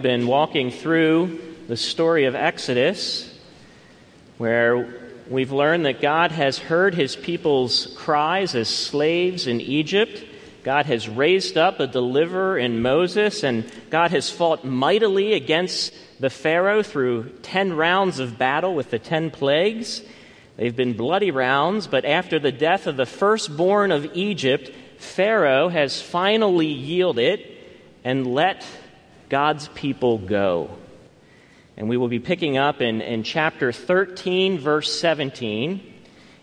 We've been walking through the story of Exodus, where we've learned that God has heard his people's cries as slaves in Egypt. God has raised up a deliverer in Moses, and God has fought mightily against the Pharaoh through 10 rounds of battle with the 10 plagues. They've been bloody rounds, but after the death of the firstborn of Egypt, Pharaoh has finally yielded and let God's people go. And we will be picking up in, in chapter 13, verse 17.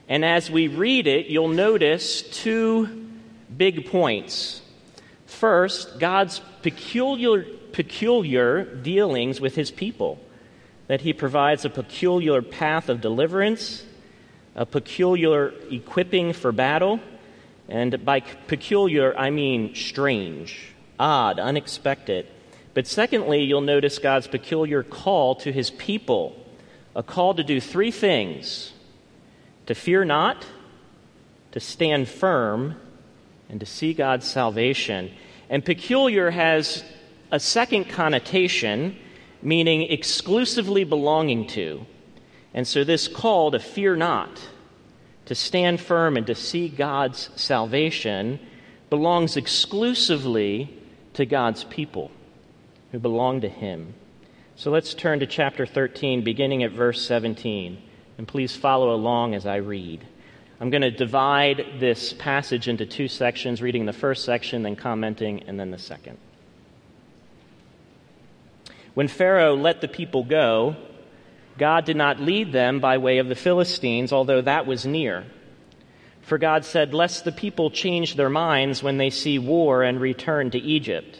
And as we read it, you'll notice two big points. First, God's peculiar, peculiar dealings with his people, that he provides a peculiar path of deliverance, a peculiar equipping for battle. And by peculiar, I mean strange, odd, unexpected. But secondly, you'll notice God's peculiar call to his people a call to do three things to fear not, to stand firm, and to see God's salvation. And peculiar has a second connotation, meaning exclusively belonging to. And so this call to fear not, to stand firm, and to see God's salvation belongs exclusively to God's people who belong to him. So let's turn to chapter 13, beginning at verse 17. And please follow along as I read. I'm going to divide this passage into two sections, reading the first section, then commenting, and then the second. When Pharaoh let the people go, God did not lead them by way of the Philistines, although that was near. For God said, Lest the people change their minds when they see war and return to Egypt.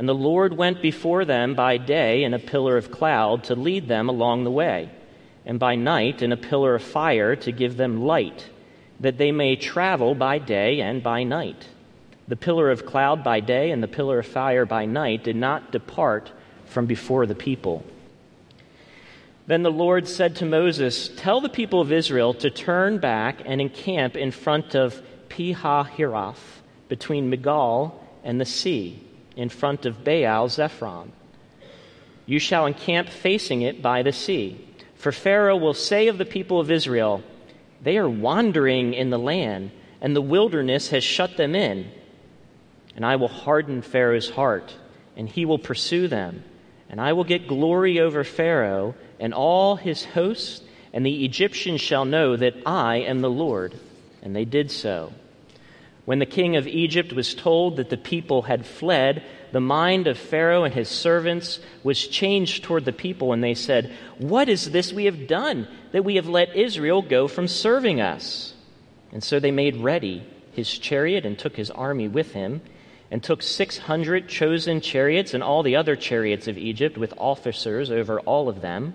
And the Lord went before them by day in a pillar of cloud to lead them along the way, and by night in a pillar of fire to give them light, that they may travel by day and by night. The pillar of cloud by day and the pillar of fire by night did not depart from before the people. Then the Lord said to Moses, Tell the people of Israel to turn back and encamp in front of Pi-hahiroth, between Migdol and the sea in front of Baal Zephon. You shall encamp facing it by the sea. For Pharaoh will say of the people of Israel, They are wandering in the land, and the wilderness has shut them in. And I will harden Pharaoh's heart, and he will pursue them. And I will get glory over Pharaoh and all his hosts, and the Egyptians shall know that I am the Lord. And they did so. When the king of Egypt was told that the people had fled, the mind of Pharaoh and his servants was changed toward the people, and they said, What is this we have done, that we have let Israel go from serving us? And so they made ready his chariot and took his army with him, and took six hundred chosen chariots and all the other chariots of Egypt, with officers over all of them.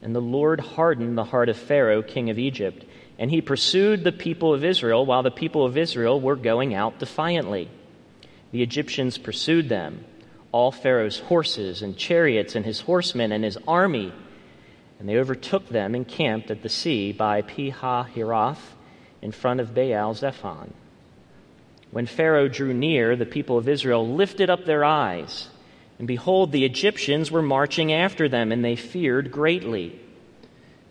And the Lord hardened the heart of Pharaoh, king of Egypt and he pursued the people of Israel while the people of Israel were going out defiantly. The Egyptians pursued them, all Pharaoh's horses and chariots and his horsemen and his army, and they overtook them and camped at the sea by Pi-hahiroth in front of Baal Zephon. When Pharaoh drew near, the people of Israel lifted up their eyes, and behold, the Egyptians were marching after them, and they feared greatly.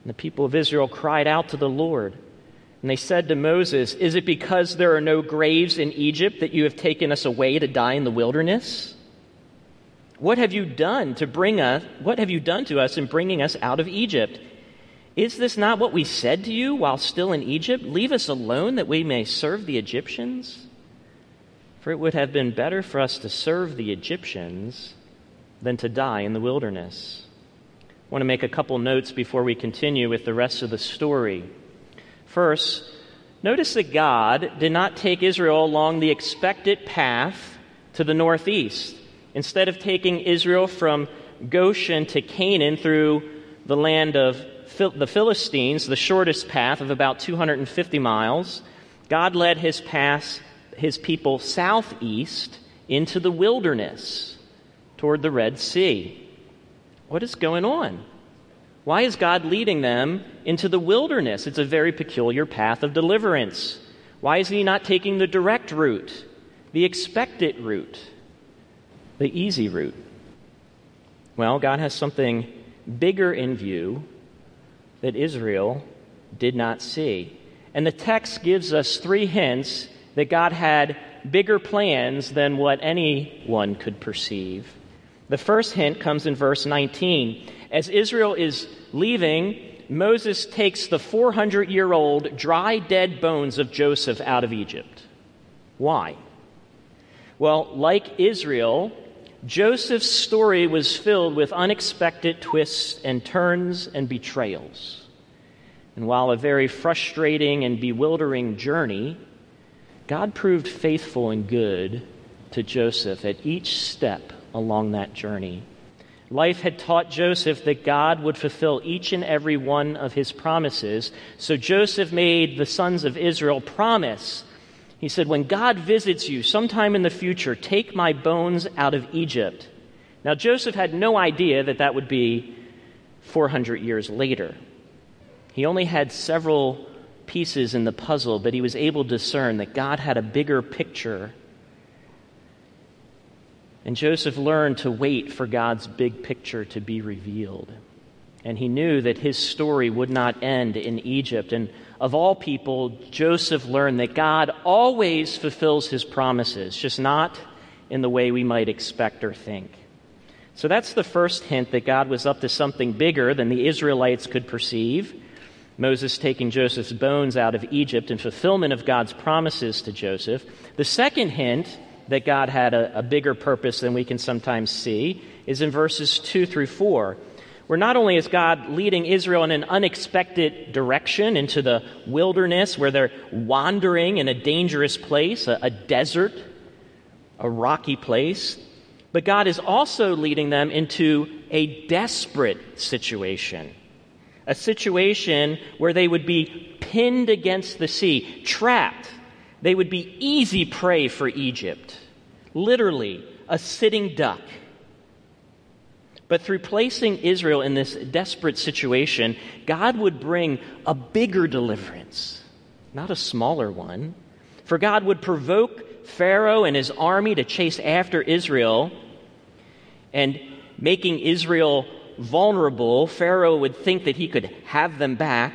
And the people of Israel cried out to the Lord. And they said to Moses, Is it because there are no graves in Egypt that you have taken us away to die in the wilderness? What have you done to bring us, what have you done to us in bringing us out of Egypt? Is this not what we said to you while still in Egypt? Leave us alone that we may serve the Egyptians? For it would have been better for us to serve the Egyptians than to die in the wilderness. I want to make a couple notes before we continue with the rest of the story. First, notice that God did not take Israel along the expected path to the northeast. Instead of taking Israel from Goshen to Canaan through the land of the Philistines, the shortest path of about 250 miles, God led his, path, his people southeast into the wilderness toward the Red Sea. What is going on? Why is God leading them into the wilderness? It's a very peculiar path of deliverance. Why is He not taking the direct route, the expected route, the easy route? Well, God has something bigger in view that Israel did not see. And the text gives us three hints that God had bigger plans than what anyone could perceive. The first hint comes in verse 19. As Israel is leaving, Moses takes the 400 year old dry, dead bones of Joseph out of Egypt. Why? Well, like Israel, Joseph's story was filled with unexpected twists and turns and betrayals. And while a very frustrating and bewildering journey, God proved faithful and good to Joseph at each step along that journey. Life had taught Joseph that God would fulfill each and every one of his promises. So Joseph made the sons of Israel promise. He said, When God visits you sometime in the future, take my bones out of Egypt. Now, Joseph had no idea that that would be 400 years later. He only had several pieces in the puzzle, but he was able to discern that God had a bigger picture and Joseph learned to wait for God's big picture to be revealed. And he knew that his story would not end in Egypt. And of all people, Joseph learned that God always fulfills his promises, just not in the way we might expect or think. So that's the first hint that God was up to something bigger than the Israelites could perceive. Moses taking Joseph's bones out of Egypt in fulfillment of God's promises to Joseph. The second hint that God had a, a bigger purpose than we can sometimes see is in verses 2 through 4 where not only is God leading Israel in an unexpected direction into the wilderness where they're wandering in a dangerous place, a, a, desert, a rocky place, but God is also leading them into a desperate situation. A situation where they would be pinned against the sea, trapped they would be easy prey for Egypt, literally, a sitting duck. But through placing Israel in this desperate situation, God would bring a bigger deliverance, not a smaller one. For God would provoke Pharaoh and his army to chase after Israel, and making Israel vulnerable, Pharaoh would think that he could have them back.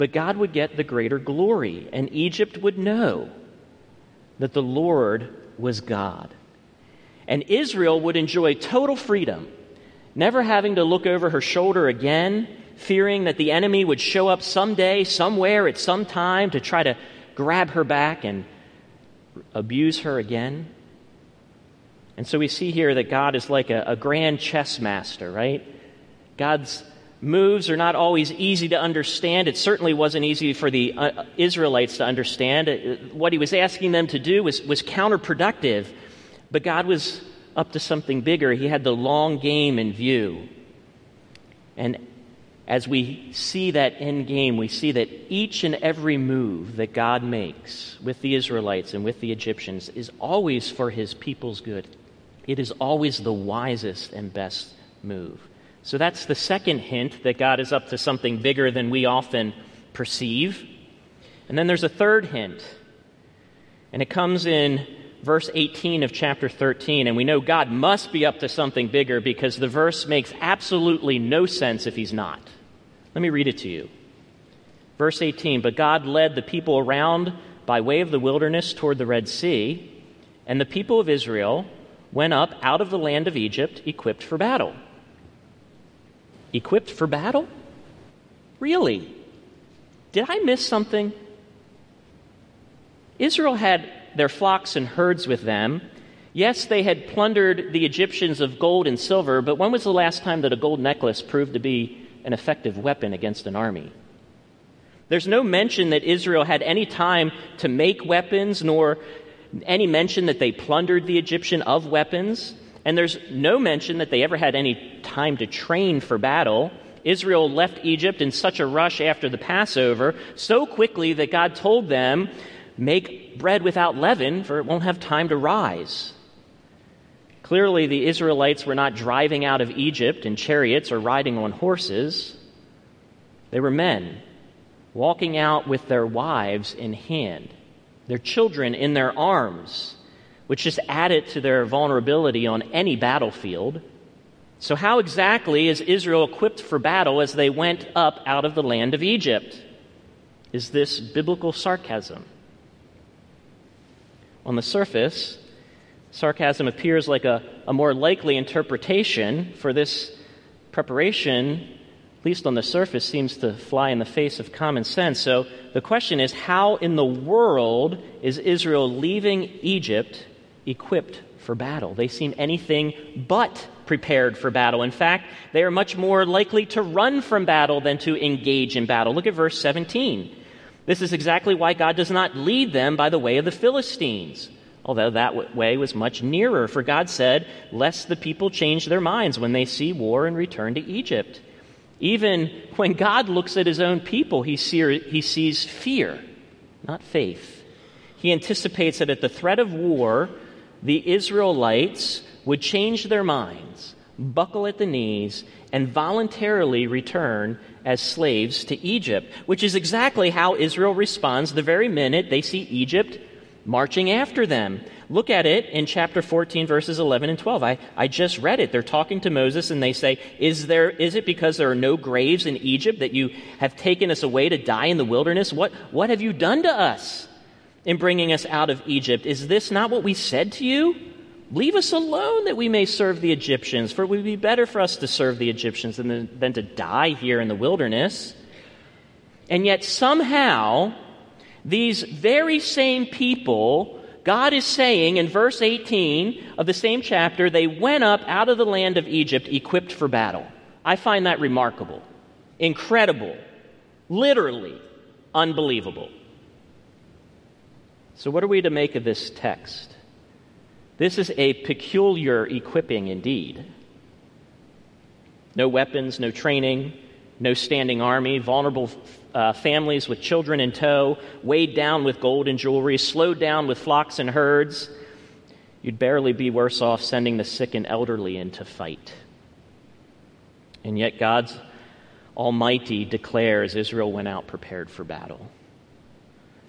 But God would get the greater glory, and Egypt would know that the Lord was God. And Israel would enjoy total freedom, never having to look over her shoulder again, fearing that the enemy would show up someday, somewhere, at some time to try to grab her back and abuse her again. And so we see here that God is like a, a grand chess master, right? God's moves are not always easy to understand. It certainly wasn't easy for the uh, Israelites to understand. Uh, what he was asking them to do was, was counterproductive, but God was up to something bigger. He had the long game in view. And as we see that end game, we see that each and every move that God makes with the Israelites and with the Egyptians is always for his people's good. It is always the wisest and best move. So that's the second hint that God is up to something bigger than we often perceive. And then there's a third hint, and it comes in verse 18 of chapter 13. And we know God must be up to something bigger because the verse makes absolutely no sense if he's not. Let me read it to you. Verse 18 But God led the people around by way of the wilderness toward the Red Sea, and the people of Israel went up out of the land of Egypt equipped for battle. Equipped for battle? Really? Did I miss something? Israel had their flocks and herds with them. Yes, they had plundered the Egyptians of gold and silver, but when was the last time that a gold necklace proved to be an effective weapon against an army? There's no mention that Israel had any time to make weapons, nor any mention that they plundered the Egyptian of weapons. And there's no mention that they ever had any time to train for battle. Israel left Egypt in such a rush after the Passover, so quickly that God told them, Make bread without leaven, for it won't have time to rise. Clearly, the Israelites were not driving out of Egypt in chariots or riding on horses. They were men, walking out with their wives in hand, their children in their arms, which just added to their vulnerability on any battlefield. So, how exactly is Israel equipped for battle as they went up out of the land of Egypt? Is this biblical sarcasm? On the surface, sarcasm appears like a, a more likely interpretation, for this preparation, at least on the surface, seems to fly in the face of common sense. So the question is how in the world is Israel leaving Egypt equipped for battle? They seem anything but prepared for battle. In fact, they are much more likely to run from battle than to engage in battle. Look at verse 17. This is exactly why God does not lead them by the way of the Philistines, although that way was much nearer. For God said, Lest the people change their minds when they see war and return to Egypt. Even when God looks at his own people, he, see, he sees fear, not faith. He anticipates that at the threat of war, the Israelites would change their minds, buckle at the knees, and voluntarily return as slaves to Egypt, which is exactly how Israel responds the very minute they see Egypt marching after them. Look at it in chapter 14, verses 11 and 12. I, I just read it. They're talking to Moses and they say, is, there, is it because there are no graves in Egypt that you have taken us away to die in the wilderness? What, what have you done to us in bringing us out of Egypt? Is this not what we said to you? Leave us alone that we may serve the Egyptians, for it would be better for us to serve the Egyptians than, than to die here in the wilderness. And yet, somehow, these very same people, God is saying in verse 18 of the same chapter, they went up out of the land of Egypt equipped for battle. I find that remarkable, incredible, literally unbelievable. So, what are we to make of this text? This is a peculiar equipping indeed. No weapons, no training, no standing army, vulnerable uh, families with children in tow, weighed down with gold and jewelry, slowed down with flocks and herds. You'd barely be worse off sending the sick and elderly into fight. And yet, God's Almighty declares Israel went out prepared for battle.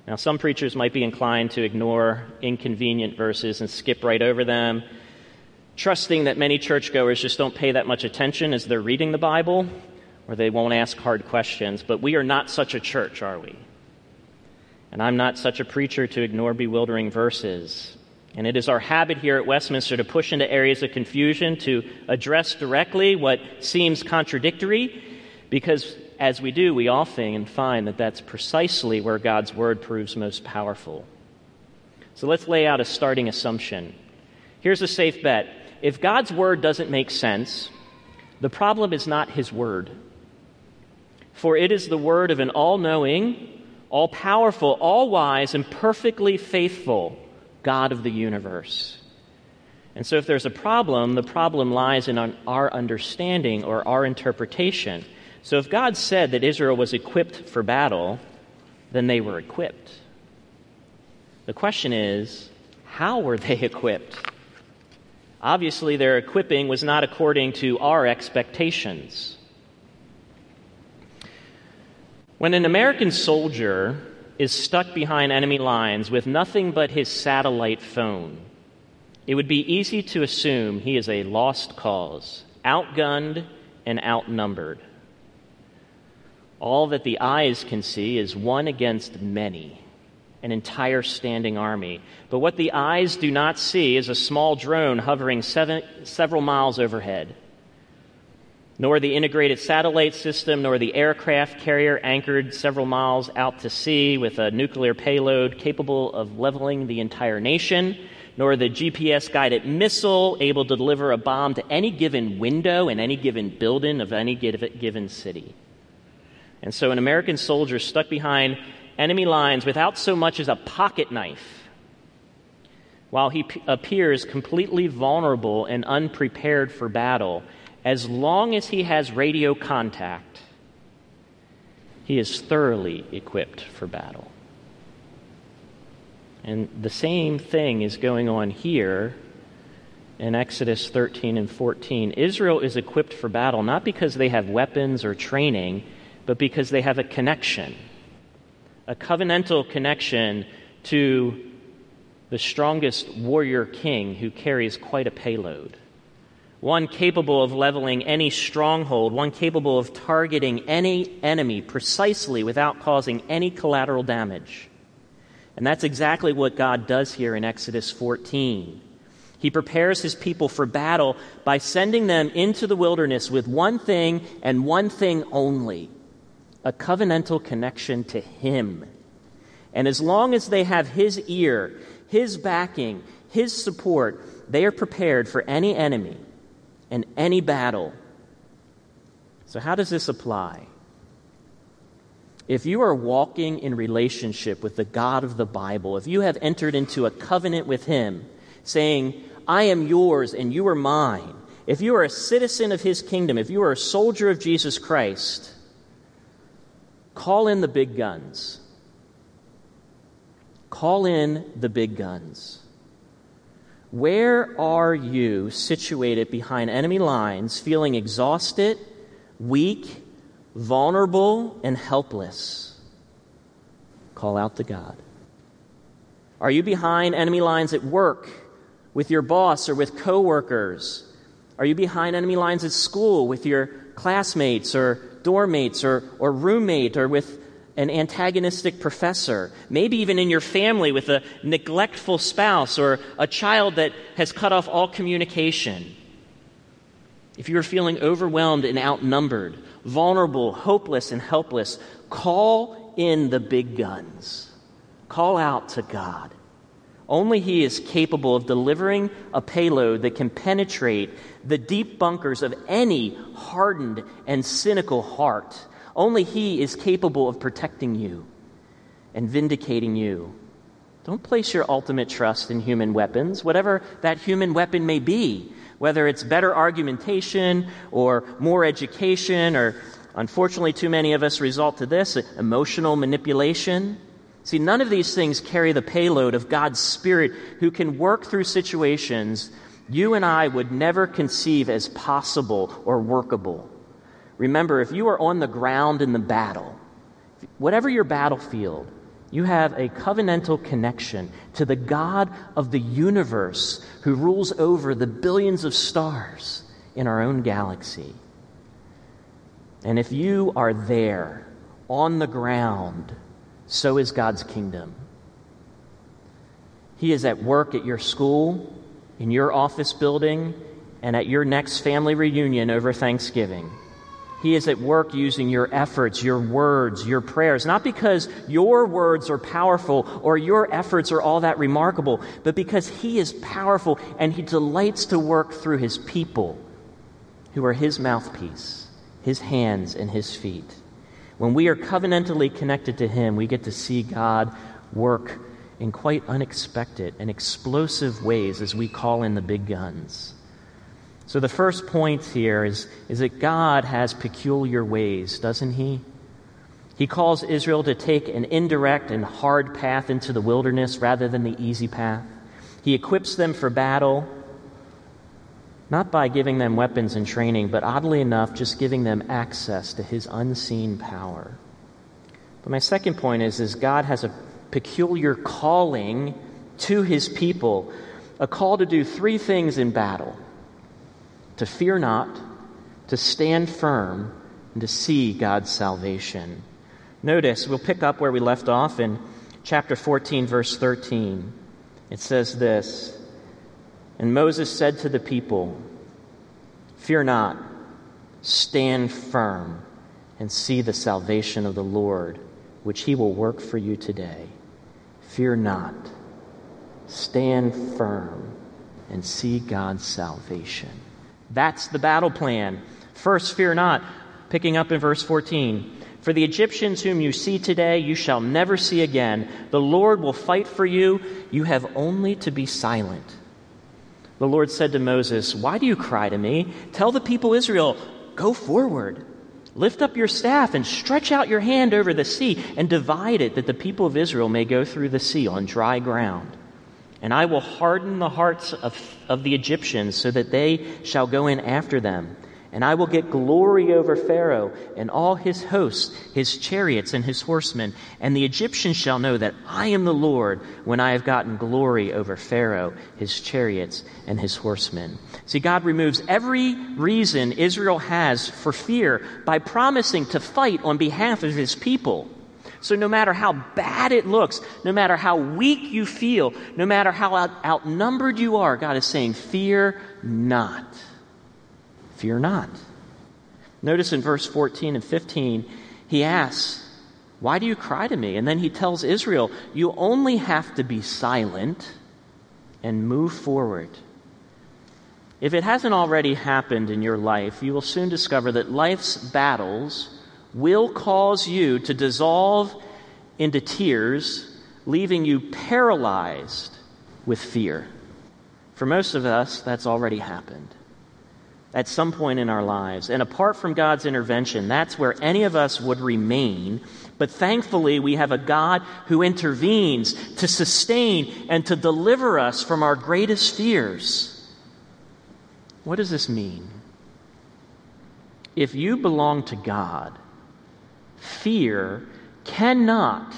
Now, some preachers might be inclined to ignore inconvenient verses and skip right over them, trusting that many churchgoers just don't pay that much attention as they're reading the Bible, or they won't ask hard questions. But we are not such a church, are we? And I'm not such a preacher to ignore bewildering verses. And it is our habit here at Westminster to push into areas of confusion, to address directly what seems contradictory, because as we do, we often find that that's precisely where God's word proves most powerful. So let's lay out a starting assumption. Here's a safe bet. If God's word doesn't make sense, the problem is not his word. For it is the word of an all knowing, all powerful, all wise, and perfectly faithful God of the universe. And so, if there's a problem, the problem lies in our understanding or our interpretation. So if God said that Israel was equipped for battle, then they were equipped. The question is, how were they equipped? Obviously, their equipping was not according to our expectations. When an American soldier is stuck behind enemy lines with nothing but his satellite phone, it would be easy to assume he is a lost cause, outgunned and outnumbered. All that the eyes can see is one against many, an entire standing army. But what the eyes do not see is a small drone hovering seven, several miles overhead. Nor the integrated satellite system, nor the aircraft carrier anchored several miles out to sea with a nuclear payload capable of leveling the entire nation, nor the GPS guided missile able to deliver a bomb to any given window in any given building of any given city. And so an American soldier stuck behind enemy lines without so much as a pocket knife, while he p- appears completely vulnerable and unprepared for battle, as long as he has radio contact, he is thoroughly equipped for battle. And the same thing is going on here in Exodus 13 and 14. Israel is equipped for battle not because they have weapons or training but because they have a connection, a covenantal connection to the strongest warrior king who carries quite a payload. One capable of leveling any stronghold, one capable of targeting any enemy precisely without causing any collateral damage. And that's exactly what God does here in Exodus 14. He prepares his people for battle by sending them into the wilderness with one thing and one thing only a covenantal connection to Him. And as long as they have His ear, His backing, His support, they are prepared for any enemy and any battle. So, how does this apply? If you are walking in relationship with the God of the Bible, if you have entered into a covenant with Him, saying, I am yours and you are mine, if you are a citizen of His kingdom, if you are a soldier of Jesus Christ, Call in the big guns. Call in the big guns. Where are you situated behind enemy lines, feeling exhausted, weak, vulnerable, and helpless? Call out to God. Are you behind enemy lines at work, with your boss or with coworkers? Are you behind enemy lines at school with your classmates or dorm mates or, or roommate or with an antagonistic professor, maybe even in your family with a neglectful spouse or a child that has cut off all communication. If you are feeling overwhelmed and outnumbered, vulnerable, hopeless, and helpless, call in the big guns. Call out to God. Only He is capable of delivering a payload that can penetrate the deep bunkers of any hardened and cynical heart. Only He is capable of protecting you and vindicating you. Don't place your ultimate trust in human weapons, whatever that human weapon may be, whether it's better argumentation or more education, or unfortunately, too many of us result to this emotional manipulation. See, none of these things carry the payload of God's Spirit who can work through situations you and I would never conceive as possible or workable. Remember, if you are on the ground in the battle, whatever your battlefield, you have a covenantal connection to the God of the universe who rules over the billions of stars in our own galaxy. And if you are there on the ground, so is God's kingdom. He is at work at your school, in your office building, and at your next family reunion over Thanksgiving. He is at work using your efforts, your words, your prayers, not because your words are powerful or your efforts are all that remarkable, but because He is powerful and He delights to work through His people who are His mouthpiece, His hands, and His feet. When we are covenantally connected to Him, we get to see God work in quite unexpected and explosive ways as we call in the big guns. So, the first point here is, is that God has peculiar ways, doesn't He? He calls Israel to take an indirect and hard path into the wilderness rather than the easy path. He equips them for battle not by giving them weapons and training, but oddly enough, just giving them access to his unseen power. But my second point is, is God has a peculiar calling to his people, a call to do three things in battle to fear not, to stand firm, and to see God's salvation. Notice, we'll pick up where we left off in chapter 14, verse 13. It says this And Moses said to the people, Fear not, stand firm, and see the salvation of the Lord, which he will work for you today. Fear not, stand firm, and see God's salvation. That's the battle plan. First, fear not. Picking up in verse 14. For the Egyptians whom you see today, you shall never see again. The Lord will fight for you. You have only to be silent. The Lord said to Moses, Why do you cry to me? Tell the people Israel, Go forward. Lift up your staff and stretch out your hand over the sea and divide it that the people of Israel may go through the sea on dry ground. And I will harden the hearts of, of the Egyptians so that they shall go in after them. And I will get glory over Pharaoh and all his hosts, his chariots and his horsemen. And the Egyptians shall know that I am the Lord when I have gotten glory over Pharaoh, his chariots, and his horsemen. See, God removes every reason Israel has for fear by promising to fight on behalf of his people. So, no matter how bad it looks, no matter how weak you feel, no matter how out- outnumbered you are, God is saying, Fear not. Fear not. Notice in verse 14 and 15, he asks, Why do you cry to me? And then he tells Israel, You only have to be silent and move forward. If it hasn't already happened in your life, you will soon discover that life's battles will cause you to dissolve into tears, leaving you paralyzed with fear. For most of us, that's already happened at some point in our lives. And apart from God's intervention, that's where any of us would remain. But thankfully, we have a God who intervenes to sustain and to deliver us from our greatest fears. What does this mean? If you belong to God, fear cannot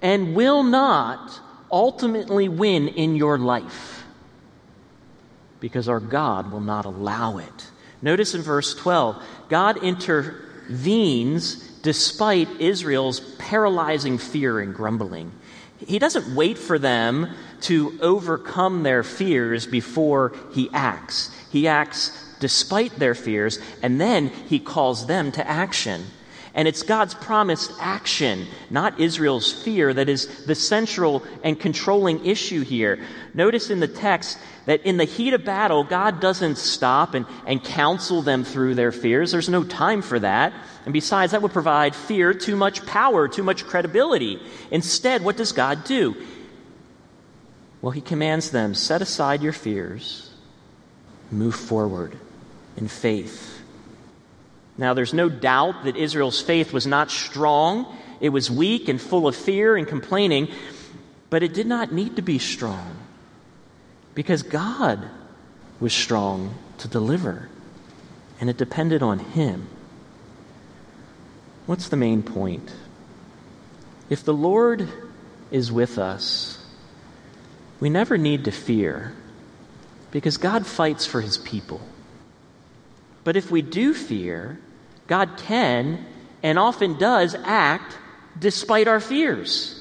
and will not ultimately win in your life because our God will not allow it. Notice in verse 12, God intervenes despite Israel's paralyzing fear and grumbling. He doesn't wait for them to overcome their fears before he acts. He acts despite their fears, and then he calls them to action. And it's God's promised action, not Israel's fear, that is the central and controlling issue here. Notice in the text that in the heat of battle, God doesn't stop and, and counsel them through their fears. There's no time for that. And besides, that would provide fear too much power, too much credibility. Instead, what does God do? Well, He commands them set aside your fears, move forward in faith now, there's no doubt that Israel's faith was not strong. It was weak and full of fear and complaining, but it did not need to be strong because God was strong to deliver, and it depended on Him. What's the main point? If the Lord is with us, we never need to fear because God fights for His people. But if we do fear, God can and often does act despite our fears.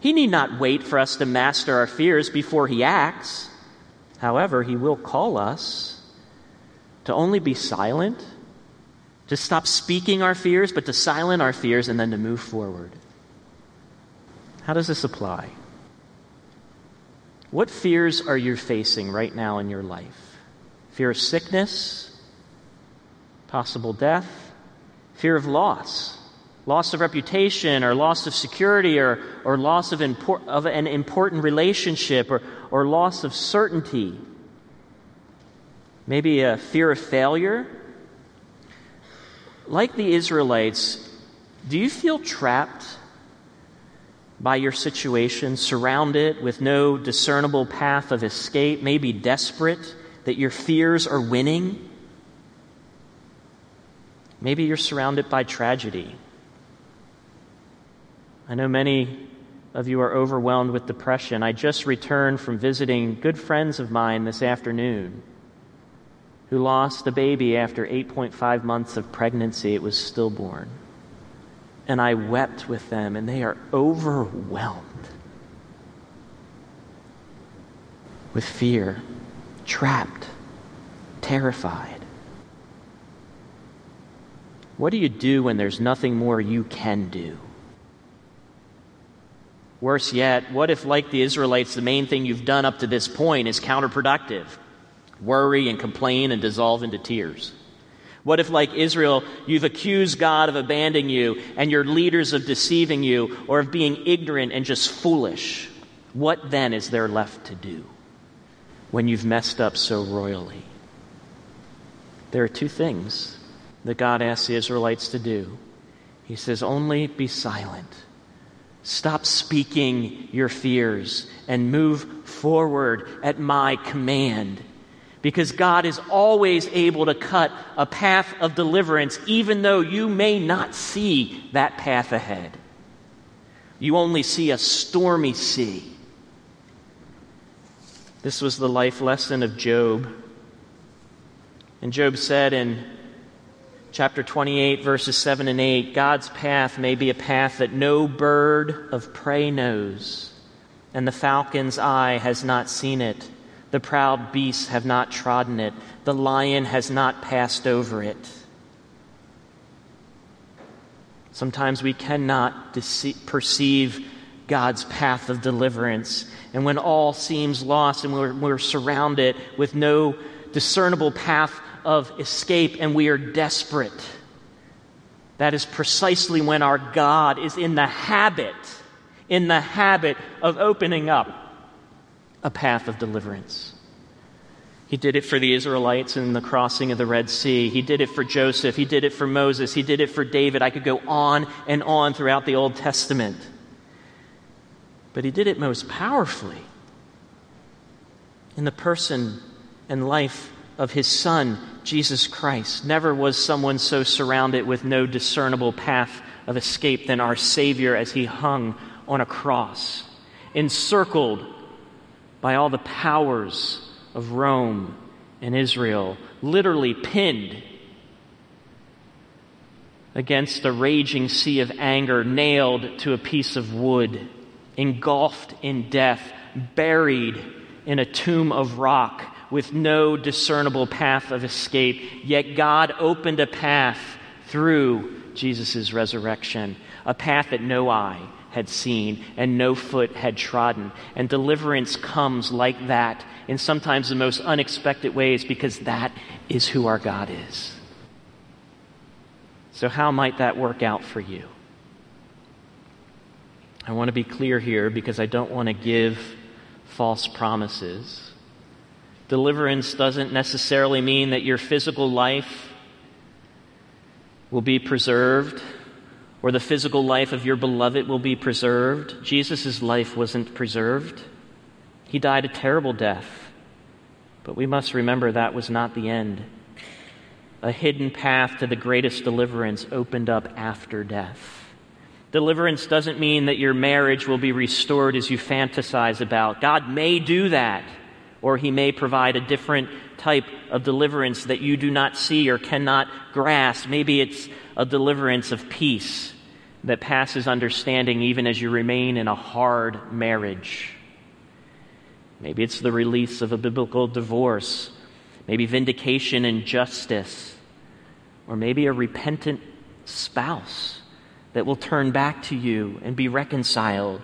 He need not wait for us to master our fears before He acts. However, He will call us to only be silent, to stop speaking our fears, but to silence our fears and then to move forward. How does this apply? What fears are you facing right now in your life? Fear of sickness? possible death, fear of loss, loss of reputation, or loss of security, or, or loss of, of an important relationship, or, or loss of certainty. Maybe a fear of failure. Like the Israelites, do you feel trapped by your situation, surrounded with no discernible path of escape, maybe desperate that your fears are winning? Maybe you're surrounded by tragedy. I know many of you are overwhelmed with depression. I just returned from visiting good friends of mine this afternoon. who lost a baby after 8.5 months of pregnancy. It was stillborn. And I wept with them, and they are overwhelmed with fear, trapped, terrified. What do you do when there's nothing more you can do? Worse yet, what if, like the Israelites, the main thing you've done up to this point is counterproductive? Worry and complain and dissolve into tears. What if, like Israel, you've accused God of abandoning you and your leaders of deceiving you or of being ignorant and just foolish? What then is there left to do when you've messed up so royally? There are two things that God asks the Israelites to do. He says, Only be silent. Stop speaking your fears and move forward at my command. Because God is always able to cut a path of deliverance, even though you may not see that path ahead. You only see a stormy sea. This was the life lesson of Job. And Job said in chapter 28, verses 7 and 8 God's path may be a path that no bird of prey knows, and the falcon's eye has not seen it. The proud beasts have not trodden it, the lion has not passed over it. Sometimes we cannot dece- perceive God's path of deliverance. And when all seems lost and we're, we're surrounded with no discernible path of escape and we are desperate. That is precisely when our God is in the habit, in the habit of opening up a path of deliverance. He did it for the Israelites in the crossing of the Red Sea. He did it for Joseph. He did it for Moses. He did it for David. I could go on and on throughout the Old Testament. But he did it most powerfully in the person and life of his Son, Jesus Christ. Never was someone so surrounded with no discernible path of escape than our Savior as he hung on a cross, encircled by all the powers of Rome and Israel, literally pinned against a raging sea of anger, nailed to a piece of wood, engulfed in death, buried in a tomb of rock with no discernible path of escape. Yet God opened a path through Jesus' resurrection, a path that no eye had seen and no foot had trodden. And deliverance comes like that in sometimes the most unexpected ways because that is who our God is. So, how might that work out for you? I want to be clear here because I don't want to give false promises. Deliverance doesn't necessarily mean that your physical life will be preserved or the physical life of your beloved will be preserved. Jesus' life wasn't preserved. He died a terrible death. But we must remember that was not the end. A hidden path to the greatest deliverance opened up after death. Deliverance doesn't mean that your marriage will be restored as you fantasize about. God may do that or he may provide a different type of deliverance that you do not see or cannot grasp. Maybe it's a deliverance of peace that passes understanding even as you remain in a hard marriage. Maybe it's the release of a biblical divorce, maybe vindication and justice, or maybe a repentant spouse that will turn back to you and be reconciled.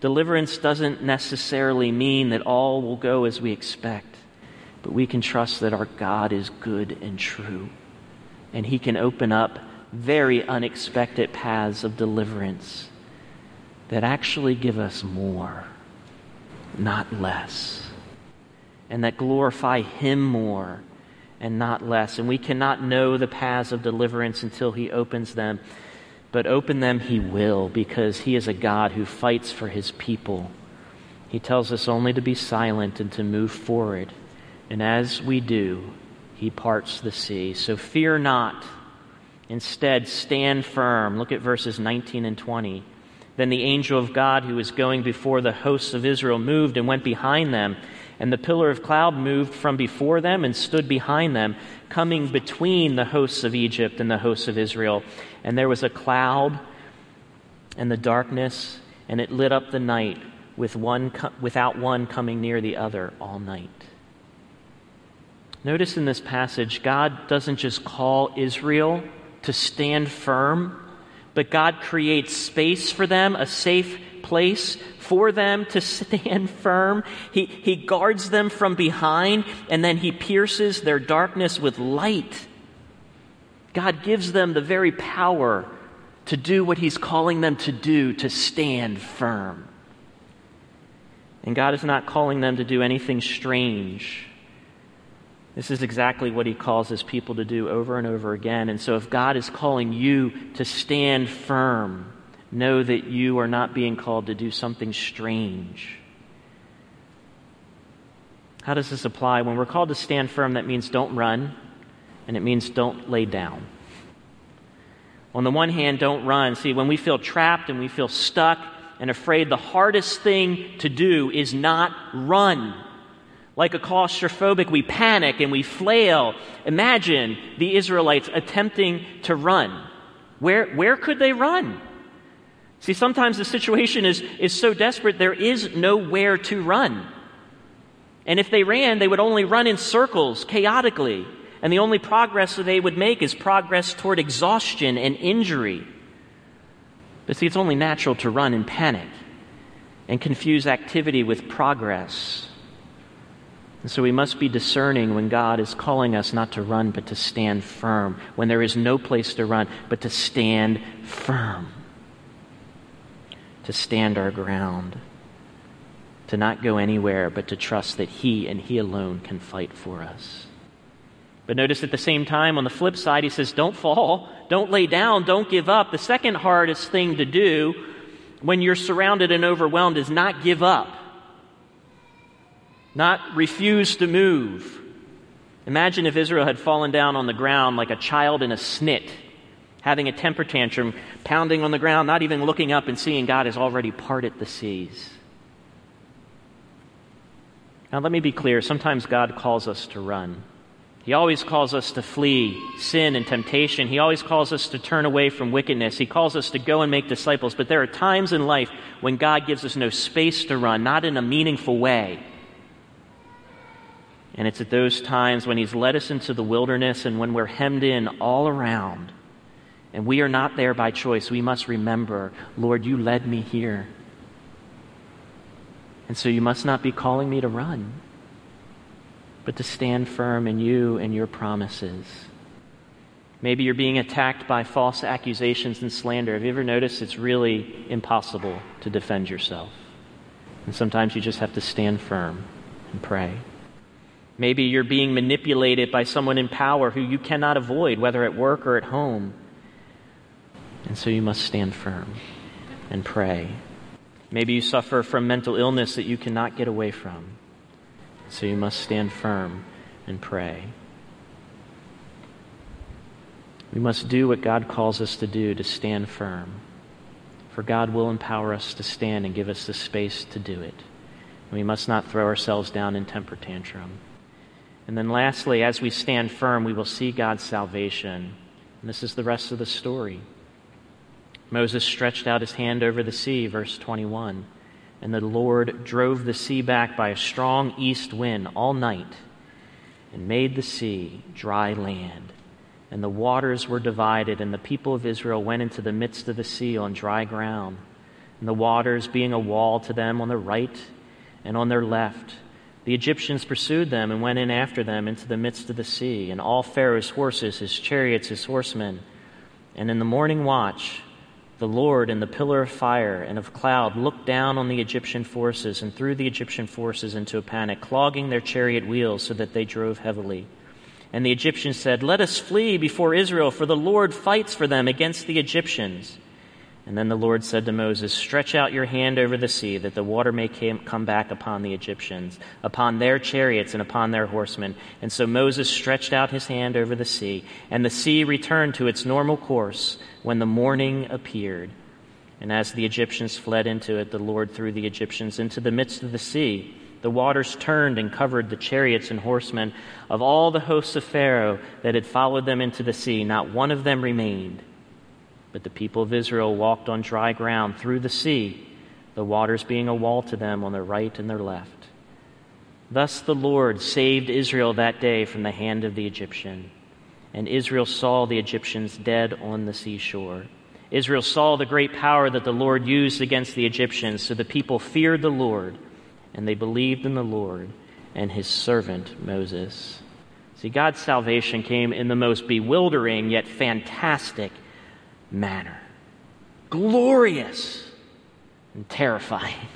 Deliverance doesn't necessarily mean that all will go as we expect, but we can trust that our God is good and true, and He can open up very unexpected paths of deliverance that actually give us more, not less, and that glorify Him more and not less. And we cannot know the paths of deliverance until He opens them but open them he will because he is a God who fights for his people. He tells us only to be silent and to move forward. And as we do, he parts the sea. So fear not. Instead, stand firm. Look at verses 19 and 20. Then the angel of God, who was going before the hosts of Israel, moved and went behind them And the pillar of cloud moved from before them and stood behind them, coming between the hosts of Egypt and the hosts of Israel. And there was a cloud and the darkness, and it lit up the night with one without one coming near the other all night. Notice in this passage, God doesn't just call Israel to stand firm, but God creates space for them, a safe place for them to stand firm. He, he guards them from behind, and then He pierces their darkness with light. God gives them the very power to do what He's calling them to do, to stand firm. And God is not calling them to do anything strange. This is exactly what He calls His people to do over and over again. And so, if God is calling you to stand firm, know that you are not being called to do something strange. How does this apply? When we're called to stand firm, that means don't run, and it means don't lay down. On the one hand, don't run. See, when we feel trapped and we feel stuck and afraid, the hardest thing to do is not run. Like a claustrophobic, we panic and we flail. Imagine the Israelites attempting to run. Where, where could they run? See, sometimes the situation is, is so desperate, there is nowhere to run. And if they ran, they would only run in circles, chaotically. And the only progress that they would make is progress toward exhaustion and injury. But see, it's only natural to run in panic and confuse activity with progress. And so we must be discerning when God is calling us not to run, but to stand firm. When there is no place to run, but to stand firm. To stand our ground. To not go anywhere, but to trust that He and He alone can fight for us. But notice at the same time, on the flip side, he says, Don't fall, don't lay down, don't give up. The second hardest thing to do when you're surrounded and overwhelmed is not give up, not refuse to move. Imagine if Israel had fallen down on the ground like a child in a snit, having a temper tantrum, pounding on the ground, not even looking up and seeing God has already parted the seas. Now, let me be clear sometimes God calls us to run. He always calls us to flee sin and temptation. He always calls us to turn away from wickedness. He calls us to go and make disciples. But there are times in life when God gives us no space to run, not in a meaningful way. And it's at those times when He's led us into the wilderness and when we're hemmed in all around and we are not there by choice. We must remember, Lord, you led me here. And so you must not be calling me to run but to stand firm in you and your promises. Maybe you're being attacked by false accusations and slander. Have you ever noticed it's really impossible to defend yourself? And sometimes you just have to stand firm and pray. Maybe you're being manipulated by someone in power who you cannot avoid, whether at work or at home. And so you must stand firm and pray. Maybe you suffer from mental illness that you cannot get away from. So you must stand firm and pray. We must do what God calls us to do to stand firm. For God will empower us to stand and give us the space to do it. And we must not throw ourselves down in temper tantrum. And then lastly, as we stand firm, we will see God's salvation. And this is the rest of the story. Moses stretched out his hand over the sea, verse 21. And the Lord drove the sea back by a strong east wind all night and made the sea dry land. And the waters were divided, and the people of Israel went into the midst of the sea on dry ground. And the waters being a wall to them on the right and on their left. The Egyptians pursued them and went in after them into the midst of the sea, and all Pharaoh's horses, his chariots, his horsemen. And in the morning watch, the Lord in the pillar of fire and of cloud looked down on the Egyptian forces and threw the Egyptian forces into a panic, clogging their chariot wheels so that they drove heavily. And the Egyptians said, Let us flee before Israel, for the Lord fights for them against the Egyptians. And then the Lord said to Moses, Stretch out your hand over the sea, that the water may come back upon the Egyptians, upon their chariots and upon their horsemen. And so Moses stretched out his hand over the sea, and the sea returned to its normal course when the morning appeared. And as the Egyptians fled into it, the Lord threw the Egyptians into the midst of the sea The waters turned and covered the chariots and horsemen of all the hosts of Pharaoh that had followed them into the sea. Not one of them remained. But the people of Israel walked on dry ground through the sea, the waters being a wall to them on their right and their left. Thus the Lord saved Israel that day from the hand of the Egyptian. And Israel saw the Egyptians dead on the seashore. Israel saw the great power that the Lord used against the Egyptians, so the people feared the Lord, and they believed in the Lord and his servant Moses. See, God's salvation came in the most bewildering yet fantastic manner glorious and terrifying.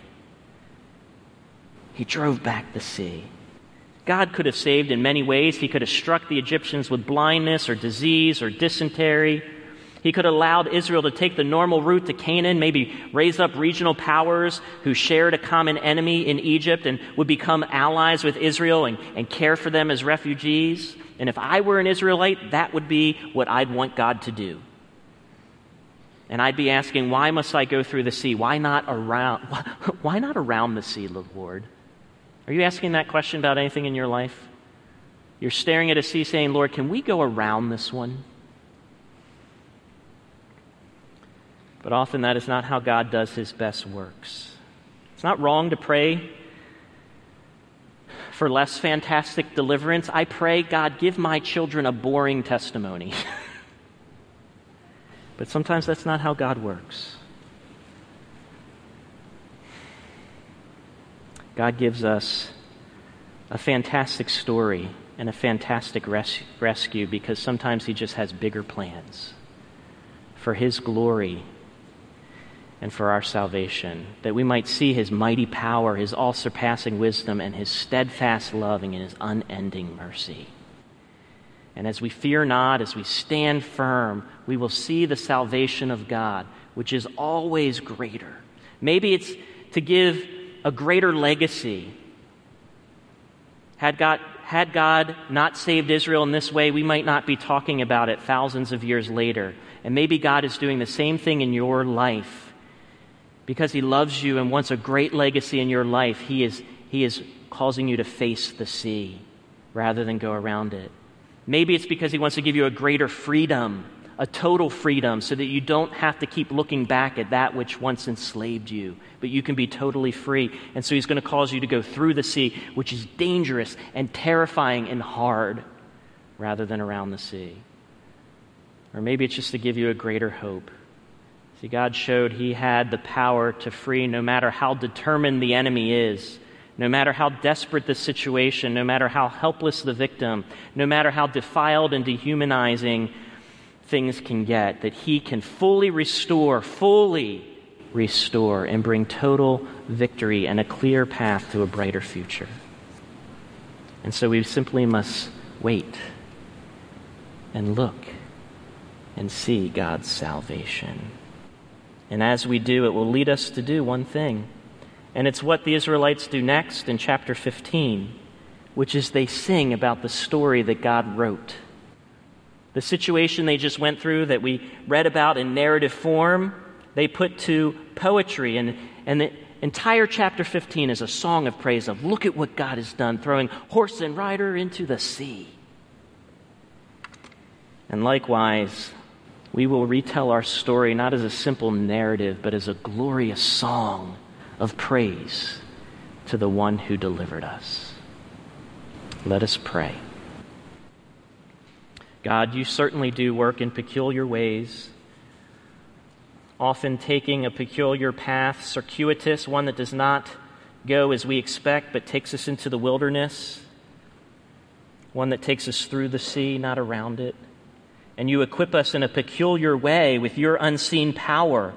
He drove back the sea. God could have saved in many ways. He could have struck the Egyptians with blindness or disease or dysentery. He could have allowed Israel to take the normal route to Canaan, maybe raise up regional powers who shared a common enemy in Egypt and would become allies with Israel and, and care for them as refugees. And if I were an Israelite, that would be what I'd want God to do. And I'd be asking, why must I go through the sea? Why not around, why not around the sea, Lord? Are you asking that question about anything in your life? You're staring at a sea saying, Lord, can we go around this one? But often that is not how God does his best works. It's not wrong to pray for less fantastic deliverance. I pray, God, give my children a boring testimony. but sometimes that's not how God works. God gives us a fantastic story and a fantastic res- rescue because sometimes He just has bigger plans for His glory and for our salvation, that we might see His mighty power, His all surpassing wisdom, and His steadfast loving and His unending mercy. And as we fear not, as we stand firm, we will see the salvation of God, which is always greater. Maybe it's to give a greater legacy. Had God, had God not saved Israel in this way, we might not be talking about it thousands of years later. And maybe God is doing the same thing in your life. Because He loves you and wants a great legacy in your life, He is, he is causing you to face the sea rather than go around it. Maybe it's because He wants to give you a greater freedom a total freedom so that you don't have to keep looking back at that which once enslaved you, but you can be totally free. And so he's going to cause you to go through the sea, which is dangerous and terrifying and hard, rather than around the sea. Or maybe it's just to give you a greater hope. See, God showed he had the power to free no matter how determined the enemy is. No matter how desperate the situation, no matter how helpless the victim, no matter how defiled and dehumanizing things can get, that He can fully restore, fully restore, and bring total victory and a clear path to a brighter future. And so we simply must wait and look and see God's salvation. And as we do, it will lead us to do one thing. And it's what the Israelites do next in chapter 15, which is they sing about the story that God wrote. The situation they just went through that we read about in narrative form, they put to poetry. And, and the entire chapter 15 is a song of praise of look at what God has done, throwing horse and rider into the sea. And likewise, we will retell our story not as a simple narrative, but as a glorious song of praise to the one who delivered us. Let us pray. God, you certainly do work in peculiar ways, often taking a peculiar path, circuitous, one that does not go as we expect, but takes us into the wilderness, one that takes us through the sea, not around it. And you equip us in a peculiar way with your unseen power,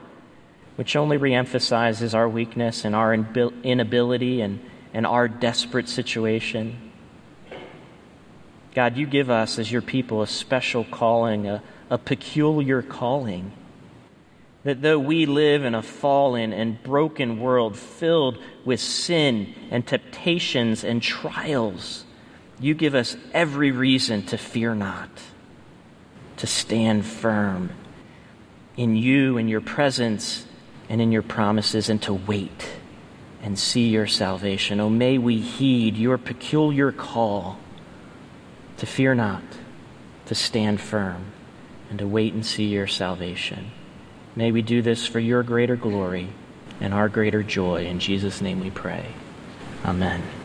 which only reemphasizes our weakness and our inability and, and our desperate situation. God, you give us as your people a special calling, a, a peculiar calling. That though we live in a fallen and broken world filled with sin and temptations and trials, you give us every reason to fear not, to stand firm in you and your presence and in your promises, and to wait and see your salvation. Oh, may we heed your peculiar call to fear not, to stand firm, and to wait and see your salvation. May we do this for your greater glory and our greater joy. In Jesus' name we pray. Amen.